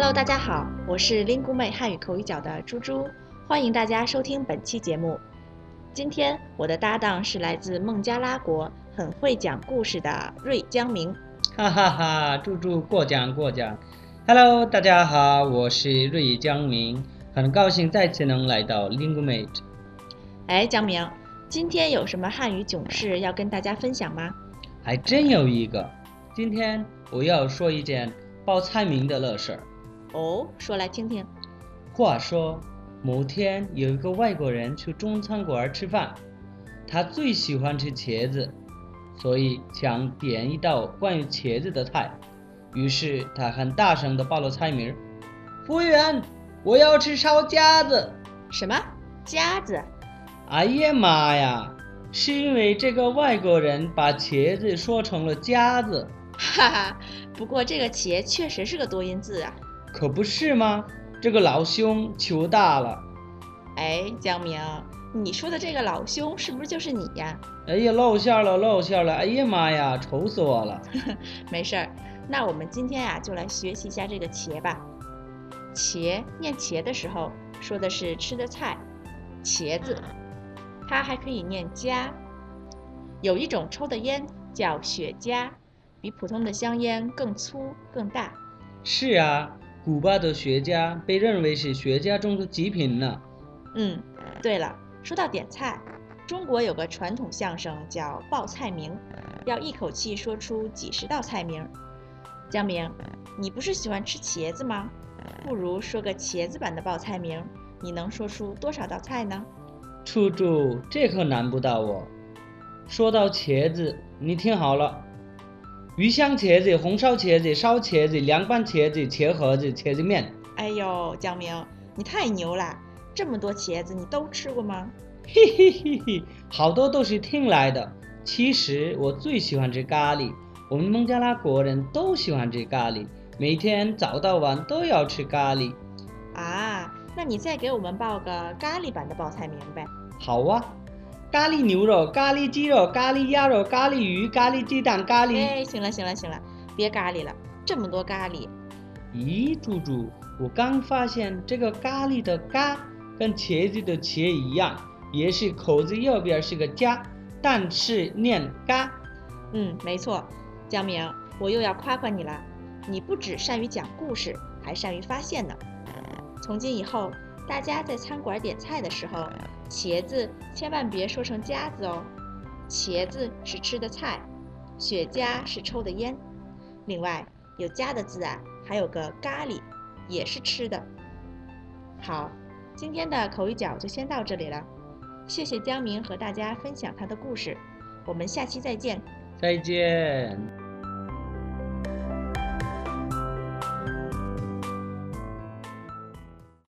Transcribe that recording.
Hello，大家好，我是 lingu 妹汉语口语角的猪猪，欢迎大家收听本期节目。今天我的搭档是来自孟加拉国，很会讲故事的瑞江明。哈哈哈，猪猪过奖过奖。Hello，大家好，我是瑞江明，很高兴再次能来到 lingu mate。哎，江明，今天有什么汉语囧事要跟大家分享吗？还真有一个，今天我要说一件报菜名的乐事儿。哦，说来听听。话说，某天有一个外国人去中餐馆吃饭，他最喜欢吃茄子，所以想点一道关于茄子的菜。于是他很大声地报了菜名：“服务员，我要吃烧夹子。”什么夹子？哎呀妈呀！是因为这个外国人把茄子说成了夹子。哈哈，不过这个茄确实是个多音字啊。可不是吗？这个老兄糗大了。哎，江明，你说的这个老兄是不是就是你呀？哎呀，露馅了，露馅了！哎呀妈呀，愁死我了。没事儿，那我们今天呀就来学习一下这个茄吧。茄念茄的时候说的是吃的菜，茄子。它还可以念茄。有一种抽的烟叫雪茄，比普通的香烟更粗更大。是啊。古巴的雪茄被认为是雪茄中的极品呢。嗯，对了，说到点菜，中国有个传统相声叫报菜名，要一口气说出几十道菜名。江明，你不是喜欢吃茄子吗？不如说个茄子版的报菜名，你能说出多少道菜呢？处处这可难不倒我。说到茄子，你听好了。鱼香茄子、红烧茄子、烧茄子、凉拌茄子、茄盒子、茄子面。哎呦，江明，你太牛了！这么多茄子你都吃过吗？嘿嘿嘿嘿，好多都是听来的。其实我最喜欢吃咖喱，我们孟加拉国人都喜欢吃咖喱，每天早到晚都要吃咖喱。啊，那你再给我们报个咖喱版的报菜名呗？好啊。咖喱牛肉、咖喱鸡肉、咖喱鸭肉、咖喱鱼、咖喱鸡蛋、咖喱……哎，行了行了行了，别咖喱了，这么多咖喱。咦，猪猪，我刚发现这个咖喱的“咖”跟茄子的“茄”一样，也是口字右边是个“加”，但是念“咖”。嗯，没错，江明，我又要夸夸你了，你不只善于讲故事，还善于发现呢。从今以后。大家在餐馆点菜的时候，茄子千万别说成夹子哦。茄子是吃的菜，雪茄是抽的烟。另外有夹的字啊，还有个咖喱，也是吃的。好，今天的口语角就先到这里了。谢谢江明和大家分享他的故事，我们下期再见。再见。